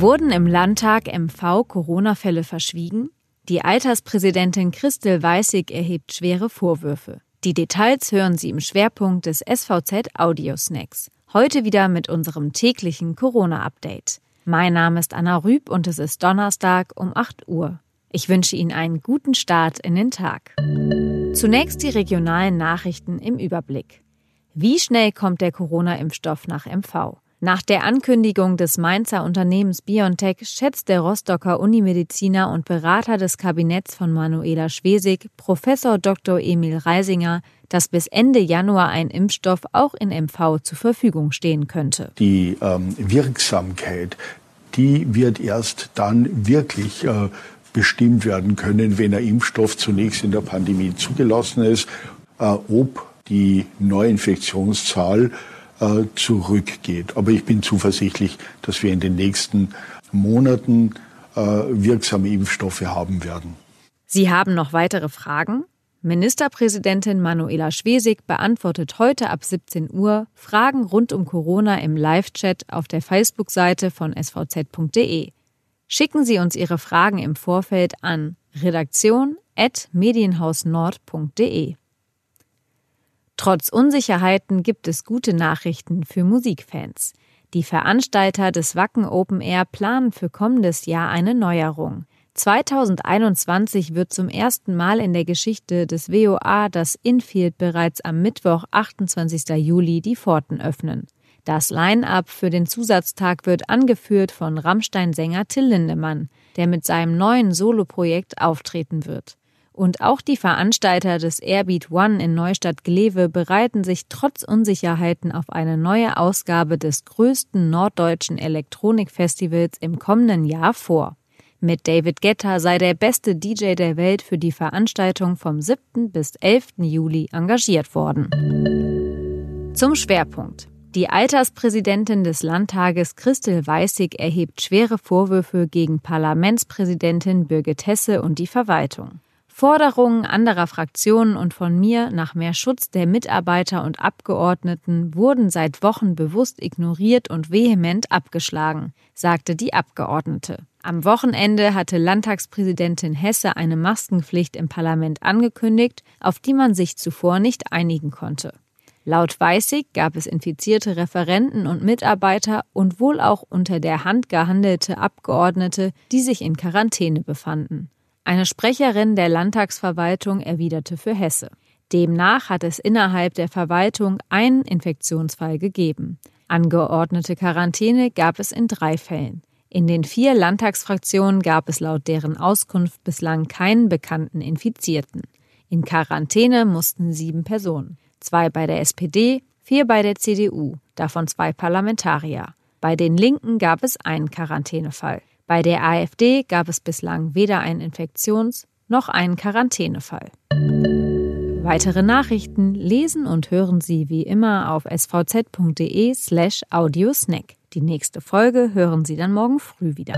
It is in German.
Wurden im Landtag MV Corona-Fälle verschwiegen? Die Alterspräsidentin Christel Weißig erhebt schwere Vorwürfe. Die Details hören Sie im Schwerpunkt des SVZ Audio Snacks. Heute wieder mit unserem täglichen Corona-Update. Mein Name ist Anna Rüb und es ist Donnerstag um 8 Uhr. Ich wünsche Ihnen einen guten Start in den Tag. Zunächst die regionalen Nachrichten im Überblick. Wie schnell kommt der Corona-Impfstoff nach MV? Nach der Ankündigung des Mainzer Unternehmens BioNTech schätzt der Rostocker Unimediziner und Berater des Kabinetts von Manuela Schwesig, Professor Dr. Emil Reisinger, dass bis Ende Januar ein Impfstoff auch in MV zur Verfügung stehen könnte. Die ähm, Wirksamkeit, die wird erst dann wirklich äh, bestimmt werden können, wenn ein Impfstoff zunächst in der Pandemie zugelassen ist, äh, ob die Neuinfektionszahl äh, zurückgeht. Aber ich bin zuversichtlich, dass wir in den nächsten Monaten äh, wirksame Impfstoffe haben werden. Sie haben noch weitere Fragen? Ministerpräsidentin Manuela Schwesig beantwortet heute ab 17 Uhr Fragen rund um Corona im Live-Chat auf der Facebook-Seite von svz.de. Schicken Sie uns Ihre Fragen im Vorfeld an redaktion.medienhausnord.de. Trotz Unsicherheiten gibt es gute Nachrichten für Musikfans. Die Veranstalter des Wacken Open Air planen für kommendes Jahr eine Neuerung. 2021 wird zum ersten Mal in der Geschichte des WOA das Infield bereits am Mittwoch, 28. Juli, die Pforten öffnen. Das Line-up für den Zusatztag wird angeführt von Rammstein-Sänger Till Lindemann, der mit seinem neuen Soloprojekt auftreten wird. Und auch die Veranstalter des Airbeat One in Neustadt-Glewe bereiten sich trotz Unsicherheiten auf eine neue Ausgabe des größten norddeutschen Elektronikfestivals im kommenden Jahr vor. Mit David Guetta sei der beste DJ der Welt für die Veranstaltung vom 7. bis 11. Juli engagiert worden. Zum Schwerpunkt. Die Alterspräsidentin des Landtages Christel Weißig erhebt schwere Vorwürfe gegen Parlamentspräsidentin Birgit Hesse und die Verwaltung. Forderungen anderer Fraktionen und von mir nach mehr Schutz der Mitarbeiter und Abgeordneten wurden seit Wochen bewusst ignoriert und vehement abgeschlagen, sagte die Abgeordnete. Am Wochenende hatte Landtagspräsidentin Hesse eine Maskenpflicht im Parlament angekündigt, auf die man sich zuvor nicht einigen konnte. Laut Weißig gab es infizierte Referenten und Mitarbeiter und wohl auch unter der Hand gehandelte Abgeordnete, die sich in Quarantäne befanden. Eine Sprecherin der Landtagsverwaltung erwiderte für Hesse. Demnach hat es innerhalb der Verwaltung einen Infektionsfall gegeben. Angeordnete Quarantäne gab es in drei Fällen. In den vier Landtagsfraktionen gab es laut deren Auskunft bislang keinen bekannten Infizierten. In Quarantäne mussten sieben Personen. Zwei bei der SPD, vier bei der CDU, davon zwei Parlamentarier. Bei den Linken gab es einen Quarantänefall. Bei der AfD gab es bislang weder einen Infektions- noch einen Quarantänefall. Weitere Nachrichten lesen und hören Sie wie immer auf svz.de slash audiosnack. Die nächste Folge hören Sie dann morgen früh wieder.